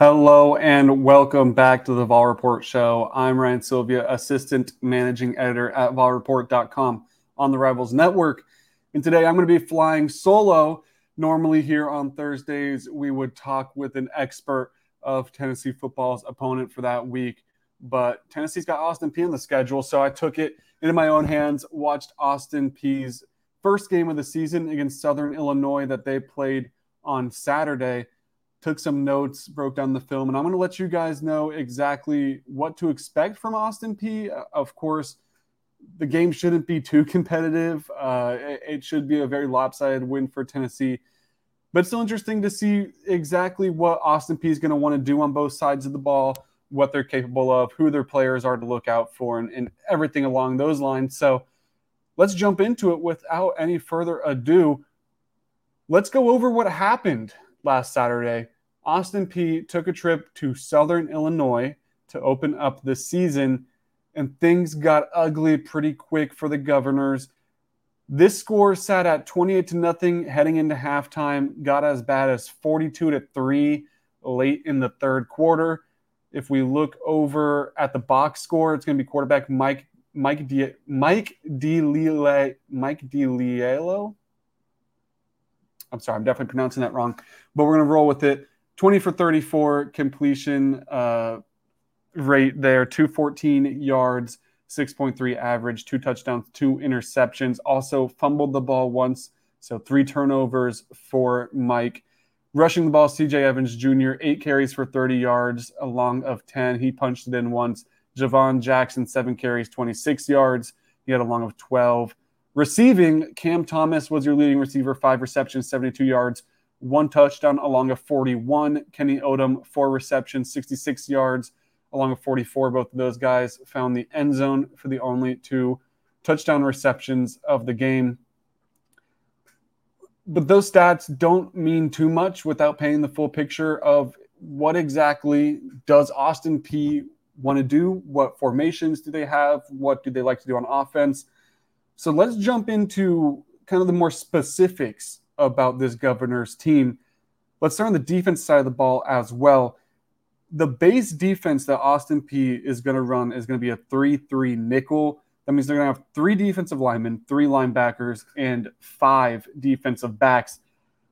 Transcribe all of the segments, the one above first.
Hello and welcome back to the Vol Report Show. I'm Ryan Sylvia, Assistant Managing Editor at VolReport.com on the Rivals Network. And today I'm going to be flying solo. Normally, here on Thursdays, we would talk with an expert of Tennessee football's opponent for that week. But Tennessee's got Austin Peay on the schedule, so I took it into my own hands, watched Austin Peay's first game of the season against Southern Illinois that they played on Saturday took some notes, broke down the film, and I'm going to let you guys know exactly what to expect from Austin Peay. Uh, of course, the game shouldn't be too competitive. Uh, it should be a very lopsided win for Tennessee. But still interesting to see exactly what Austin Peay is going to want to do on both sides of the ball, what they're capable of, who their players are to look out for, and, and everything along those lines. So let's jump into it without any further ado. Let's go over what happened last Saturday, Austin Peay took a trip to Southern Illinois to open up the season, and things got ugly pretty quick for the Governors. This score sat at 28 to nothing heading into halftime, got as bad as 42 to 3 late in the third quarter. If we look over at the box score, it's going to be quarterback Mike Mike D, Mike DiLiello Mike DiLiello I'm sorry, I'm definitely pronouncing that wrong, but we're going to roll with it. 20 for 34 completion uh, rate there, 214 yards, 6.3 average, two touchdowns, two interceptions. Also fumbled the ball once, so three turnovers for Mike. Rushing the ball, CJ Evans Jr., eight carries for 30 yards, a long of 10. He punched it in once. Javon Jackson, seven carries, 26 yards. He had a long of 12. Receiving, Cam Thomas was your leading receiver, five receptions, 72 yards, one touchdown along a 41. Kenny Odom, four receptions, 66 yards, along a 44. Both of those guys found the end zone for the only two touchdown receptions of the game. But those stats don't mean too much without painting the full picture of what exactly does Austin Peay want to do? What formations do they have? What do they like to do on offense? So let's jump into kind of the more specifics about this governor's team. Let's start on the defense side of the ball as well. The base defense that Austin Peay is going to run is going to be a 3 3 nickel. That means they're going to have three defensive linemen, three linebackers, and five defensive backs.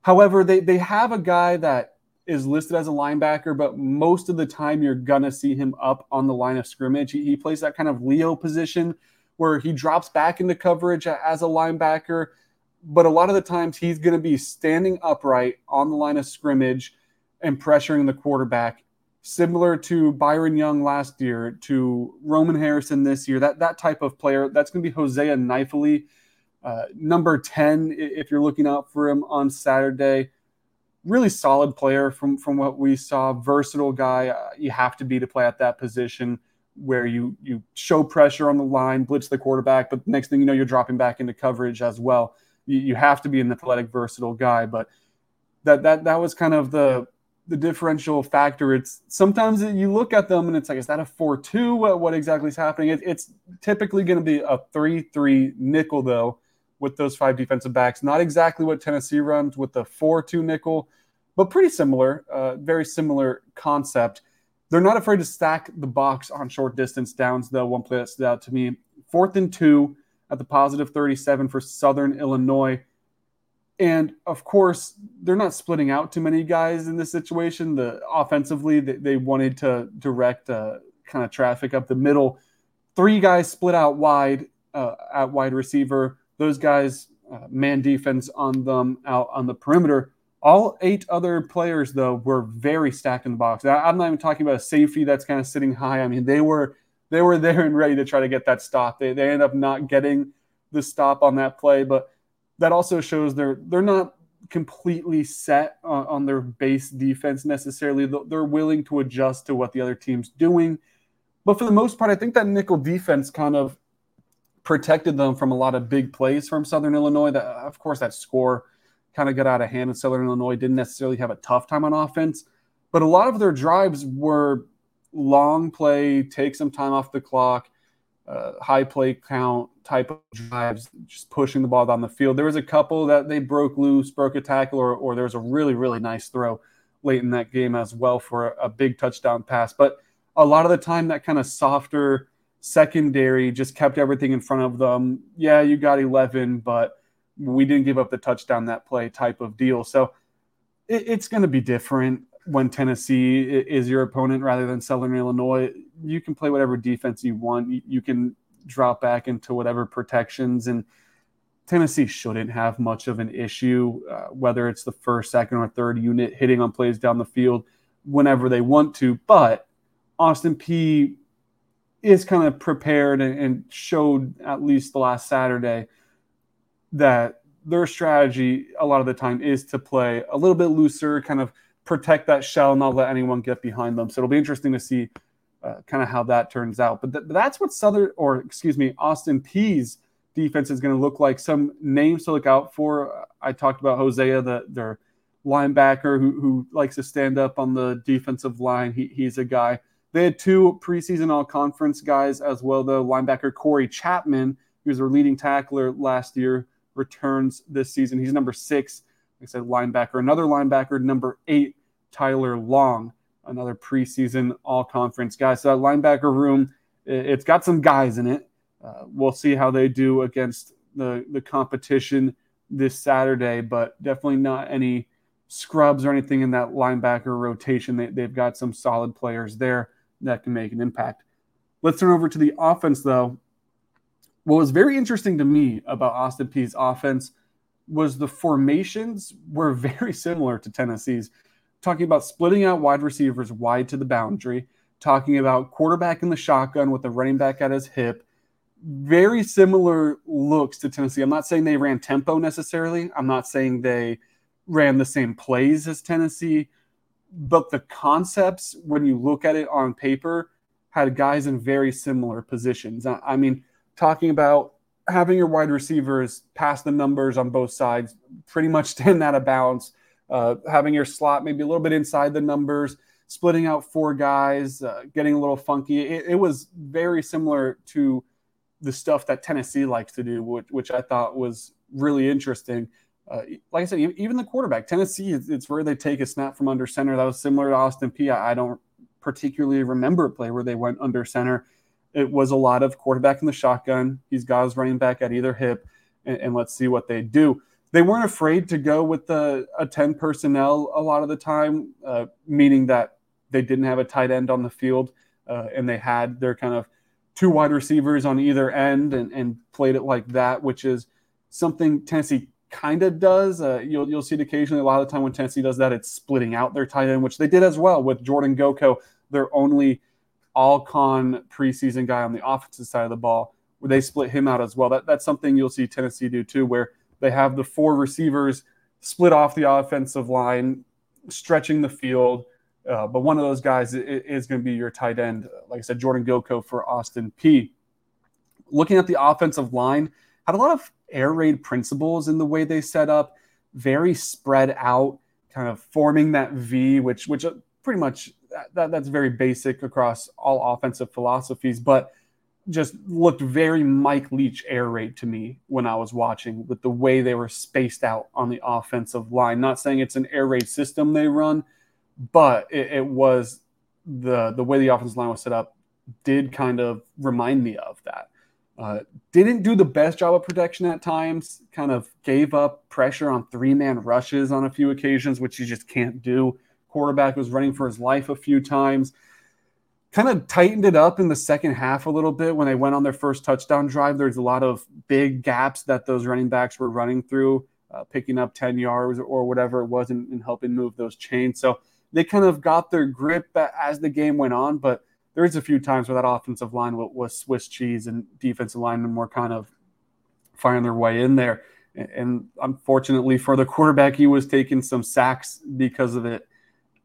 However, they, they have a guy that is listed as a linebacker, but most of the time you're going to see him up on the line of scrimmage. He, he plays that kind of Leo position where he drops back into coverage as a linebacker. But a lot of the times he's going to be standing upright on the line of scrimmage and pressuring the quarterback, similar to Byron Young last year, to Roman Harrison this year. That that type of player. That's going to be Hosea Kneifly, uh, number ten. If you're looking out for him on Saturday, really solid player from from what we saw. Versatile guy. Uh, you have to be to play at that position where you you show pressure on the line, blitz the quarterback, but next thing you know, you're dropping back into coverage as well. You, you have to be an athletic, versatile guy, but that that that was kind of the the differential factor. It's sometimes you look at them and it's like, is that a four-two? What, what exactly is happening? It, it's typically going to be a three-three nickel though, with those five defensive backs. Not exactly what Tennessee runs with the four-two nickel, but pretty similar. Uh, very similar concept. They're not afraid to stack the box on short distance downs, though. One play that stood out to me fourth and two at the positive 37 for Southern Illinois. And of course, they're not splitting out too many guys in this situation. The offensively, they, they wanted to direct uh, kind of traffic up the middle. Three guys split out wide uh, at wide receiver. Those guys uh, man defense on them out on the perimeter. All eight other players, though, were very stacked in the box. I'm not even talking about a safety that's kind of sitting high. I mean, they were they were there and ready to try to get that stop. They they end up not getting the stop on that play, but that also shows they're they're not completely set on, on their base defense necessarily. They're willing to adjust to what the other team's doing. But for the most part, I think that nickel defense kind of protected them from a lot of big plays from Southern Illinois. That, of course, that score kind of got out of hand in Southern Illinois, didn't necessarily have a tough time on offense. But a lot of their drives were long play, take some time off the clock, uh, high play count type of drives, just pushing the ball down the field. There was a couple that they broke loose, broke a tackle, or, or there was a really, really nice throw late in that game as well for a, a big touchdown pass. But a lot of the time, that kind of softer secondary just kept everything in front of them. Yeah, you got 11, but we didn't give up the touchdown that play type of deal. So it, it's going to be different when Tennessee is your opponent rather than Southern Illinois. You can play whatever defense you want. You, can drop back into whatever protections and Tennessee shouldn't have much of an issue, uh, whether it's the first, second, or third unit hitting on plays down the field whenever they want to. But Austin Peay is kind of prepared and, and showed at least the last Saturday that their strategy a lot of the time is to play a little bit looser, kind of protect that shell, not let anyone get behind them. So it'll be interesting to see uh, kind of how that turns out. But, th- but that's what Southern, or excuse me, Austin Peay's defense is going to look like. Some names to look out for. I talked about Hosea, the, their linebacker who, who likes to stand up on the defensive line. He, he's a guy. They had two preseason all conference guys as well, though. Linebacker Corey Chapman, who was their leading tackler last year, returns this season. He's number six. Like I said, linebacker. Another linebacker, number eight, Tyler Long, another preseason all conference guy. So that linebacker room, it's got some guys in it. Uh, we'll see how they do against the, the competition this Saturday, but definitely not any scrubs or anything in that linebacker rotation. They, they've got some solid players there that can make an impact. Let's turn over to the offense, though. What was very interesting to me about Austin Peay's offense was the formations were very similar to Tennessee's. Talking about splitting out wide receivers wide to the boundary, talking about quarterback in the shotgun with the running back at his hip. Very similar looks to Tennessee. I'm not saying they ran tempo necessarily. I'm not saying they ran the same plays as Tennessee, but the concepts, when you look at it on paper, had guys in very similar positions. I mean, talking about having your wide receivers pass the numbers on both sides, pretty much stand out of bounds, uh, having your slot maybe a little bit inside the numbers, splitting out four guys, uh, getting a little funky. It, it, was very similar to the stuff that Tennessee likes to do, which, which I thought was really interesting uh, like I said, even the quarterback, Tennessee, it's where they take a snap from under center. That was similar to Austin Peay. I don't particularly remember a play where they went under center. It was a lot of quarterback in the shotgun. He's got his running back at either hip, and, and let's see what they do. They weren't afraid to go with the a 10 personnel a lot of the time, uh, meaning that they didn't have a tight end on the field, uh, and they had their kind of two wide receivers on either end and, and played it like that, which is something Tennessee kind of does. Uh, you'll you'll see it occasionally. A lot of the time when Tennessee does that, it's splitting out their tight end, which they did as well with Jordan Goko, their only all-con preseason guy on the offensive side of the ball. Where they split him out as well. That that's something you'll see Tennessee do too, where they have the four receivers split off the offensive line, stretching the field. Uh, but one of those guys is, is going to be your tight end. Like I said, Jordan Goko for Austin Peay. Looking at the offensive line, had a lot of air raid principles in the way they set up, very spread out, kind of forming that V, which which uh, pretty much that, that's very basic across all offensive philosophies, but just looked very Mike Leach air raid to me when I was watching with the way they were spaced out on the offensive line. Not saying it's an air raid system they run, but it, it was the the way the offensive line was set up did kind of remind me of that. Uh, didn't do the best job of protection at times, kind of gave up pressure on three man rushes on a few occasions, which you just can't do. Quarterback was running for his life a few times. Kind of tightened it up in the second half a little bit when they went on their first touchdown drive. There's a lot of big gaps that those running backs were running through, uh, picking up 10 yards or whatever it was and, and helping move those chains. So they kind of got their grip as the game went on, but there is a few times where that offensive line was Swiss cheese and defensive linemen were kind of finding their way in there. And unfortunately for the quarterback, he was taking some sacks because of it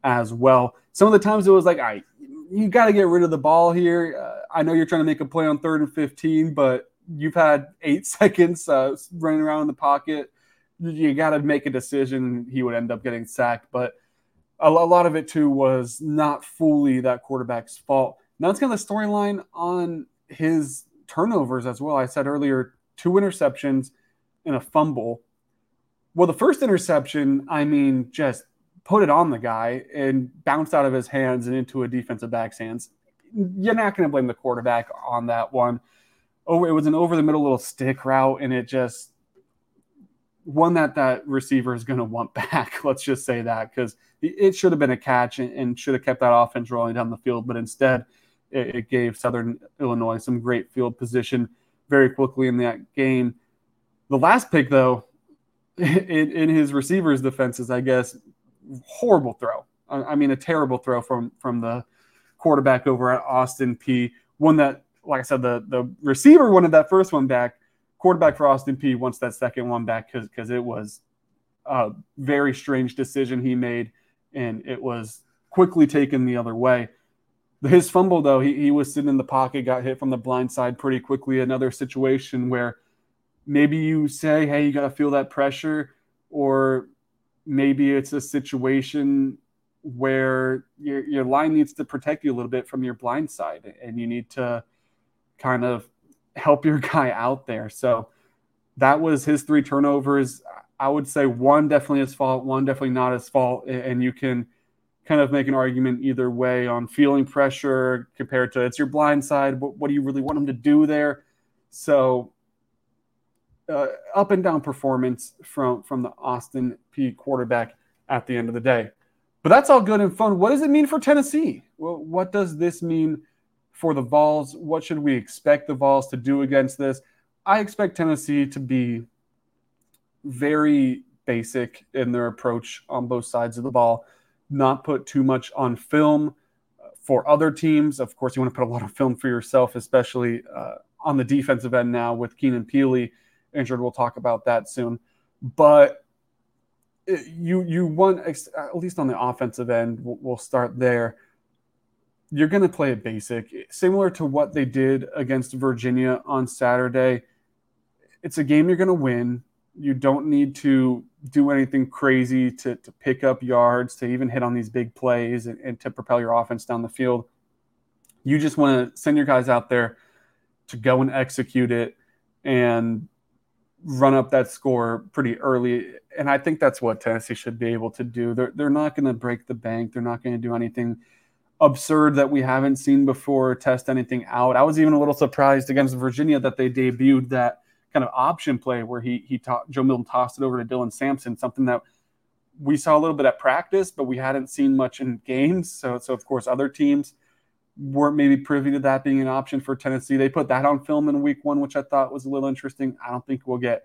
as well. Some of the times it was like, I, you got to get rid of the ball here. Uh, I know you're trying to make a play on third and 15, but you've had eight seconds uh, running around in the pocket. You got to make a decision. He would end up getting sacked, but a, a lot of it too was not fully that quarterback's fault. Now it's kind of the storyline on his turnovers as well. I said earlier, two interceptions and a fumble. Well, the first interception, I mean, just put it on the guy and bounced out of his hands and into a defensive back's hands. You're not going to blame the quarterback on that one. Oh, it was an over the middle little stick route, and it just one that that receiver is going to want back. Let's just say that because it should have been a catch and, and, should have kept that offense rolling down the field, but instead it, it, gave Southern Illinois some great field position very quickly in that game. The last pick, though, in, in his receivers' defenses, I guess, horrible throw. I, mean, a terrible throw from from the quarterback over at Austin Peay. One that, like I said, the the receiver wanted that first one back quarterback for Austin Peay. wants that second one back because because it was a very strange decision he made, and it was quickly taken the other way. His fumble, though, he, he was sitting in the pocket, got hit from the blind side pretty quickly. Another situation where maybe you say, hey, you got to feel that pressure, or maybe it's a situation where your, your line needs to protect you a little bit from your blind side, and you need to kind of help your guy out there. So that was his three turnovers. I would say one definitely his fault, one definitely not his fault. And you can kind of make an argument either way on feeling pressure compared to it's your blind side. What, what do you really want him to do there? So uh, up and down performance from from the Austin Peay quarterback at the end of the day. But that's all good and fun. What does it mean for Tennessee? Well, what does this mean for the Vols. What should we expect the Vols to do against this? I expect Tennessee to be very basic in their approach on both sides of the ball, not put too much on film for other teams. Of course, you want to put a lot of film for yourself, especially uh, on the defensive end now with Keenan Pili injured. We'll talk about that soon. But you you want at least on the offensive end, we'll, we'll start there you're going to play it basic, similar to what they did against Virginia on Saturday. It's a game you're going to win. You don't need to do anything crazy to, to pick up yards, to even hit on these big plays and, and to propel your offense down the field. You just want to send your guys out there to go and execute it and run up that score pretty early. And I think that's what Tennessee should be able to do. They're, they're not going to break the bank, they're not going to do anything absurd that we haven't seen before test anything out. I was even a little surprised against Virginia that they debuted that kind of option play where he he taught Joe Milton tossed it over to Dylan Sampson, something that we saw a little bit at practice, but we hadn't seen much in games. So so of course other teams weren't maybe privy to that being an option for Tennessee. They put that on film in week one, which I thought was a little interesting. I don't think we'll get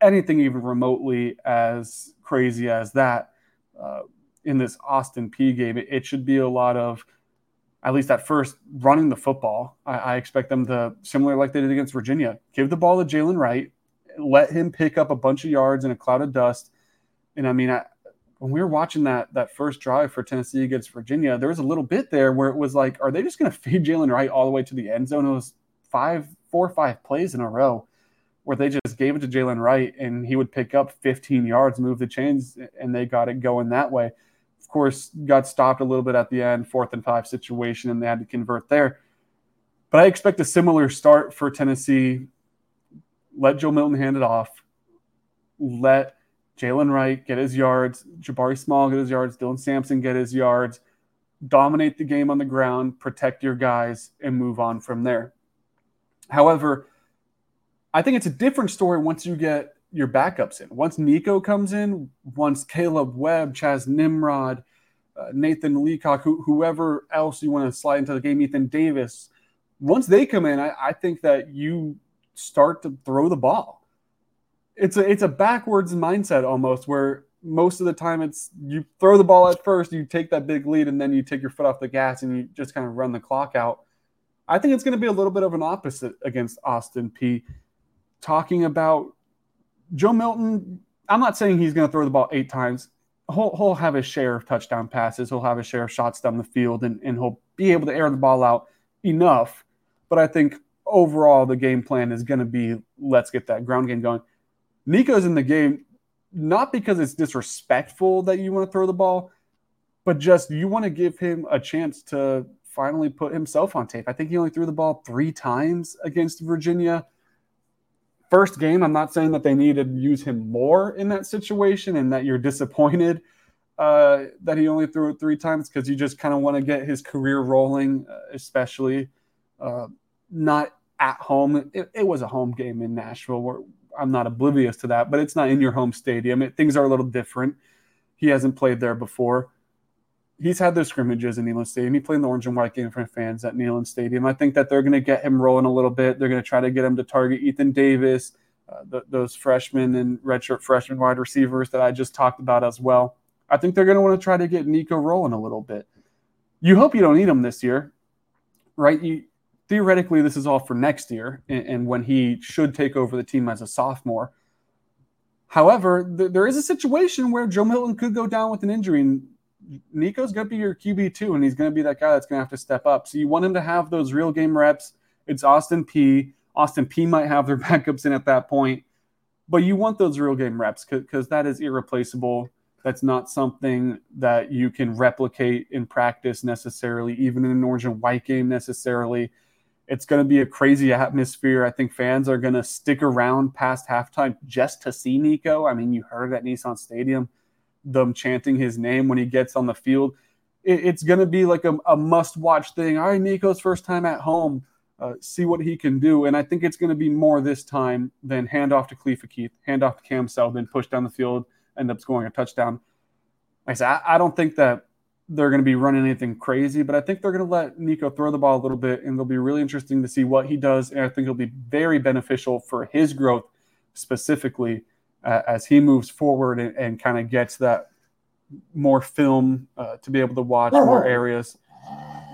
anything even remotely as crazy as that. Uh, in this Austin Peay game. It, should be a lot of, at least at first, running the football. I, I expect them to, similar like they did against Virginia, give the ball to Jalen Wright, let him pick up a bunch of yards in a cloud of dust. And I mean, I, when we were watching that that first drive for Tennessee against Virginia, there was a little bit there where it was like, are they just going to feed Jalen Wright all the way to the end zone? It was five, four or five plays in a row where they just gave it to Jalen Wright and he would pick up 15 yards, move the chains, and they got it going that way Of course, got stopped a little bit at the end, fourth and five situation, and they had to convert there. But I expect a similar start for Tennessee. Let Joe Milton hand it off. Let Jalen Wright get his yards, Jabari Small get his yards, Dylan Sampson get his yards. Dominate the game on the ground, protect your guys, and move on from there. However, I think it's a different story once you get your backups in. Once Nico comes in, once Kaleb Webb, Chas Nimrod, uh, Nathan Leacock, who, whoever else you want to slide into the game, Ethan Davis, once they come in, I, I think that you start to throw the ball. It's a it's a backwards mindset almost where most of the time it's you throw the ball at first, you take that big lead, and then you take your foot off the gas and you just kind of run the clock out. I think it's going to be a little bit of an opposite against Austin Peay. Talking about Joe Milton, I'm not saying he's going to throw the ball eight times. He'll, he'll have his share of touchdown passes. He'll have his share of shots down the field, and, and he'll be able to air the ball out enough. But I think overall, the game plan is going to be let's get that ground game going. Nico's in the game not because it's disrespectful that you want to throw the ball, but just you want to give him a chance to finally put himself on tape. I think he only threw the ball three times against Virginia first game. I'm not saying that they need to use him more in that situation and that you're disappointed uh, that he only threw it three times because you just kind of want to get his career rolling, uh, especially uh, not at home. It, it, was a home game in Nashville. Where I'm not oblivious to that, but it's not in your home stadium. It, things are a little different. He hasn't played there before. He's had those scrimmages in Neyland Stadium. He played in the orange and white game for fans at Neyland Stadium. I think that they're going to get him rolling a little bit. They're going to try to get him to target Ethan Davis, uh, the, those freshmen and redshirt freshman wide receivers that I just talked about as well. I think they're going to want to try to get Nico rolling a little bit. You hope you don't need him this year, right? You, theoretically, this is all for next year and, and, when he should take over the team as a sophomore. However, th- there is a situation where Joe Milton could go down with an injury, and Nico's going to be your QB two, and he's going to be that guy that's going to have to step up. So you want him to have those real game reps. It's Austin Peay. Austin Peay might have their backups in at that point, but you want those real game reps because that is irreplaceable that's not something that you can replicate in practice necessarily, even in an orange and white game necessarily. It's going to be a crazy atmosphere. I think fans are going to stick around past halftime just to see Nico. I mean, you heard at Nissan Stadium them chanting his name when he gets on the field. it's going to be like a, a must watch thing. All right, Nico's first time at home. Uh, see what he can do. And I think it's going to be more this time than hand off to Khalifa Keith, hand off to Cam Seldon, push down the field end up scoring a touchdown. Like I said, I don't think that they're going to be running anything crazy, but I think they're going to let Nico throw the ball a little bit, and it'll be really interesting to see what he does. And I think it'll be very beneficial for his growth specifically uh, as he moves forward and, and kind of gets that more film uh, to be able to watch more areas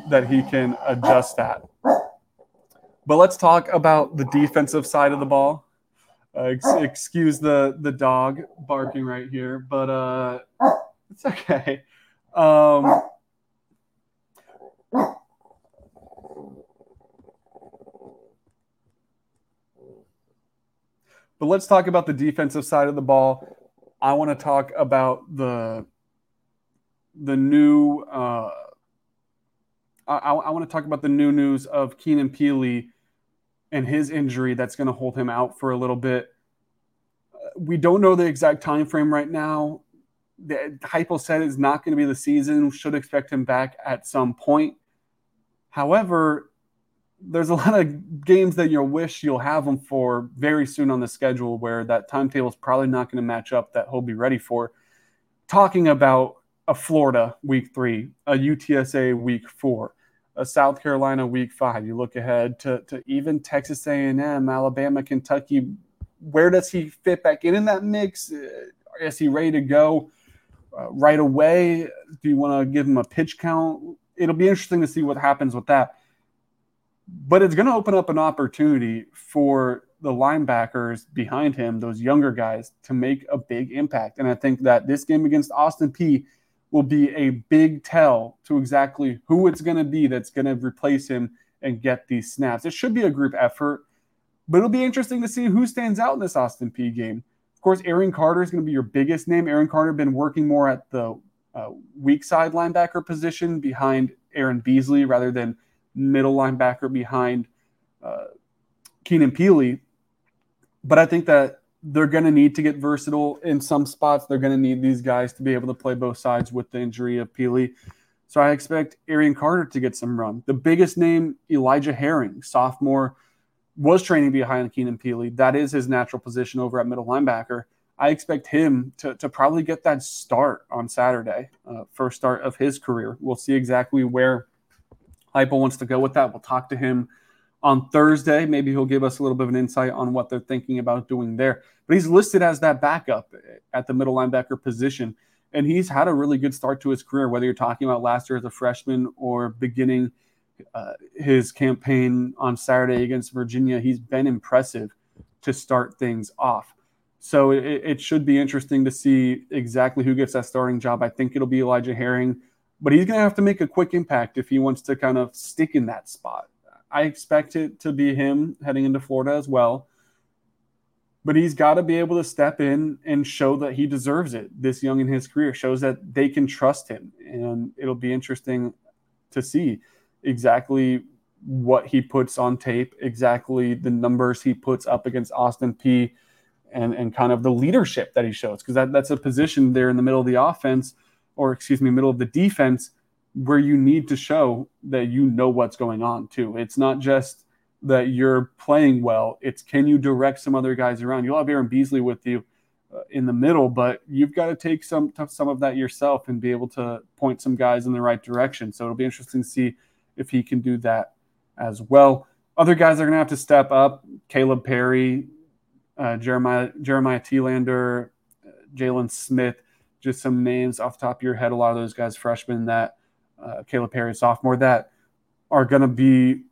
that he can adjust at. But let's talk about the defensive side of the ball. Uh, ex- excuse the the dog barking right here, but uh, it's okay. Um, but let's talk about the defensive side of the ball. I want to talk about the the new. Uh, I, I want to talk about the new news of Keenan Pili and his injury that's going to hold him out for a little bit. We don't know the exact time frame right now. The Heupel said it's not going to be the season. Should expect him back at some point. However, there's a lot of games that you'll wish you'll have him for very soon on the schedule where that timetable is probably not going to match up that he'll be ready for. Talking about a Florida week three, a UTSA week four, a South Carolina week five. You look ahead to, to even Texas A&M, Alabama, Kentucky. Where does he fit back in in that mix? Uh, is he ready to go uh, right away? Do you want to give him a pitch count? It'll be interesting to see what happens with that. But it's going to open up an opportunity for the linebackers behind him, those younger guys, to make a big impact. And I think that this game against Austin Peay will be a big tell to exactly who it's going to be that's going to replace him and get these snaps. It should be a group effort, but it'll be interesting to see who stands out in this Austin Peay game. Course, Arion Carter is going to be your biggest name. Arion Carter been working more at the uh, weak side linebacker position behind Aaron Beasley rather than middle linebacker behind uh, Keenan Pili. But I think that they're going to need to get versatile in some spots. They're going to need these guys to be able to play both sides with the injury of Pili. So I expect Arion Carter to get some run. The biggest name, Elijah Herring, sophomore, was training behind Keenan Pili. That is his natural position over at middle linebacker. I expect him to, to probably get that start on Saturday, uh, first start of his career. We'll see exactly where Heupel wants to go with that. We'll talk to him on Thursday. Maybe he'll give us a little bit of an insight on what they're thinking about doing there. But he's listed as that backup at the middle linebacker position. And he's had a really good start to his career, whether you're talking about last year as a freshman or beginning uh, his campaign on Saturday against Virginia. He's been impressive to start things off. So it, it should be interesting to see exactly who gets that starting job. I think it'll be Elijah Herring, but he's going to have to make a quick impact if he wants to kind of stick in that spot. I expect it to be him heading into Florida as well. But he's got to be able to step in and show that he deserves it this young in his career, shows that they can trust him. And it'll be interesting to see exactly what he puts on tape, exactly the numbers he puts up against Austin Peay, and, and kind of the leadership that he shows. Because that, that's a position there in the middle of the offense or excuse me, middle of the defense where you need to show that you know what's going on too. It's not just that you're playing well. It's can you direct some other guys around? You'll have Aaron Beasley with you uh, in the middle, but you've got to take some some of that yourself and be able to point some guys in the right direction. So it'll be interesting to see if he can do that as well. Other guys are going to have to step up. Kalib Perry, uh, Jeremiah Jeremiah Telander, uh, Jalen Smith, just some names off the top of your head. A lot of those guys, freshmen that uh, Kalib Perry, sophomore, that are going to be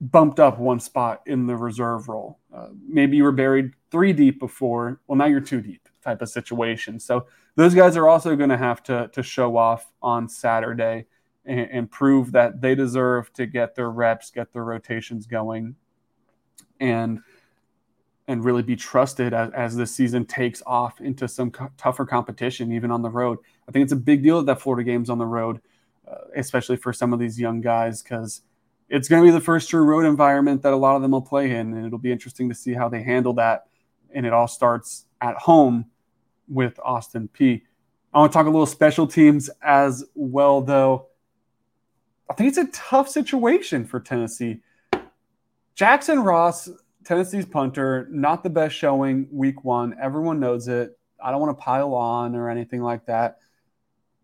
bumped up one spot in the reserve role. Uh, maybe you were buried three deep before. Well, now you're two deep type of situation. So those guys are also going to have to to show off on Saturday and, and, prove that they deserve to get their reps, get their rotations going, and and really be trusted as, as the season takes off into some co- tougher competition, even on the road. I think it's a big deal that Florida game's on the road, uh, especially for some of these young guys, because it's going to be the first true road environment that a lot of them will play in, and it'll be interesting to see how they handle that. And it all starts at home with Austin Peay. I want to talk a little special teams as well, though. I think it's a tough situation for Tennessee. Jackson Ross, Tennessee's punter, not the best showing week one. Everyone knows it. I don't want to pile on or anything like that.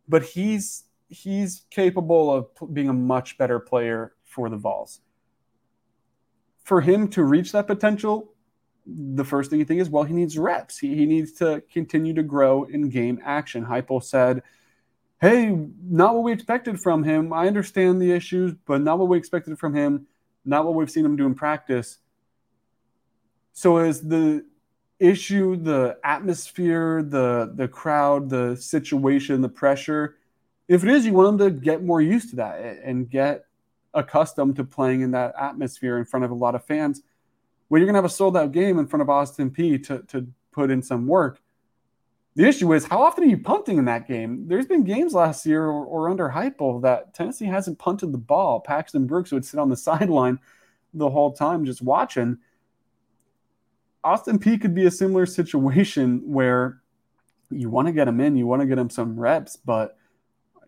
But he's he's capable of being a much better player for the Vols. For him to reach that potential, the first thing you think is, well, he needs reps. He, he needs to continue to grow in game action. Heupel said, hey, not what we expected from him. I understand the issues, but not what we expected from him, not what we've seen him do in practice. So is the issue the atmosphere, the the crowd, the situation, the pressure? If it is, you want him to get more used to that and get accustomed to playing in that atmosphere in front of a lot of fans. Well, you're to have a sold out game in front of Austin Peay to, to put in some work. The issue is how often are you punting in that game? There's been games last year or, or under Heupel that Tennessee hasn't punted the ball. Paxton Brooks would sit on the sideline the whole time just watching. Austin Peay could be a similar situation where you want to get him in, you want to get him some reps, but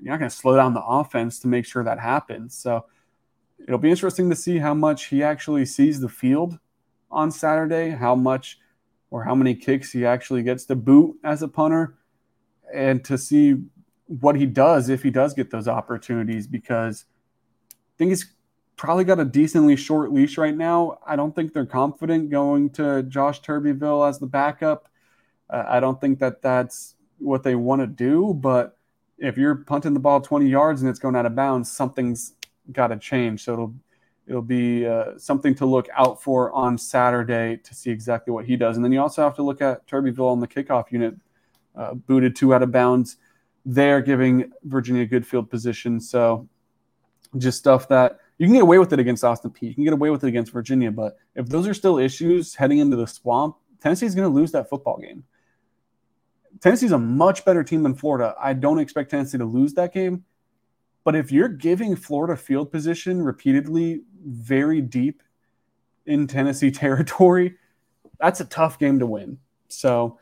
you're not going to slow down the offense to make sure that happens. So it'll be interesting to see how much he actually sees the field on Saturday, how much or how many kicks he actually gets to boot as a punter, and to see what he does if he does get those opportunities because I think he's probably got a decently short leash right now. I don't think they're confident going to Josh Turbyville as the backup. Uh, I don't think that that's what they want to do, but if you're punting the ball 20 yards and it's going out of bounds, something's got to change. So it'll it'll be uh, something to look out for on Saturday to see exactly what he does. And then you also have to look at Turbyville on the kickoff unit, uh, booted two out of bounds. They're giving Virginia good field position. So just stuff that you can get away with it against Austin Peay. You can get away with it against Virginia. But if those are still issues heading into the swamp, Tennessee's going to lose that football game. Tennessee's a much better team than Florida. I don't expect Tennessee to lose that game. But if you're giving Florida field position repeatedly very deep in Tennessee territory, that's a tough game to win. So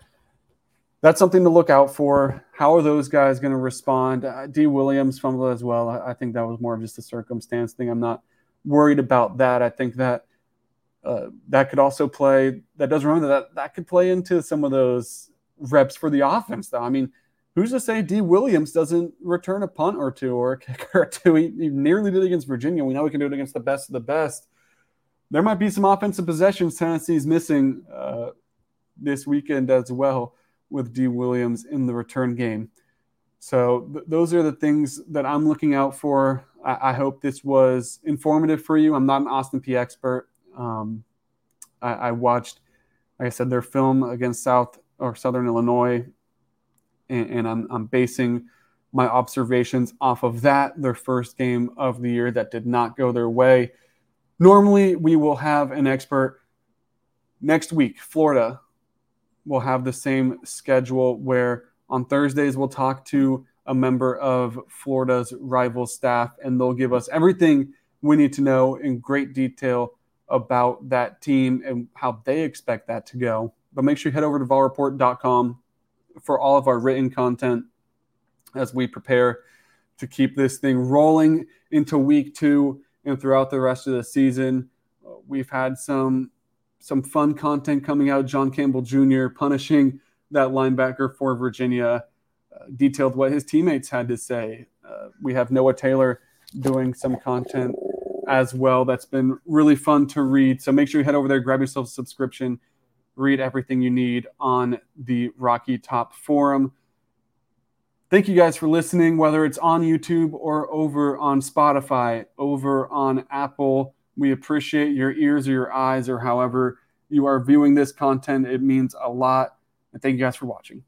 that's something to look out for. How are those guys going to respond? Uh, Dee Williams fumbled as well. I, I, think that was more of just a circumstance thing. I'm not worried about that. I think that uh, that could also play. That does remember that that could play into some of those reps for the offense, though. I mean, who's to say Dee Williams doesn't return a punt or two or a kick or two? He, he, nearly did against Virginia. We know he can do it against the best of the best. There might be some offensive possessions Tennessee's missing uh, this weekend as well with Dee Williams in the return game. So th- those are the things that I'm looking out for. I-, I, hope this was informative for you. I'm not an Austin Peay expert. Um, I-, I watched, like I said, their film against South or Southern Illinois and, and I'm, I'm basing my observations off of that, their first game of the year that did not go their way. Normally, we will have an expert next week. Florida will have the same schedule where on Thursdays we'll talk to a member of Florida's rival staff and they'll give us everything we need to know in great detail about that team and how they expect that to go. But make sure you head over to volreport.com for all of our written content as we prepare to keep this thing rolling into week two and throughout the rest of the season. Uh, we've had some some fun content coming out. John Campbell Jr. punishing that linebacker for Virginia, uh, detailed what his teammates had to say. Uh, we have Noah Taylor doing some content as well. That's been really fun to read. So make sure you head over there, grab yourself a subscription, read everything you need on the Rocky Top Forum. Thank you guys for listening, whether it's on YouTube or over on Spotify, over on Apple. We appreciate your ears or your eyes or however you are viewing this content. It means a lot. And thank you guys for watching.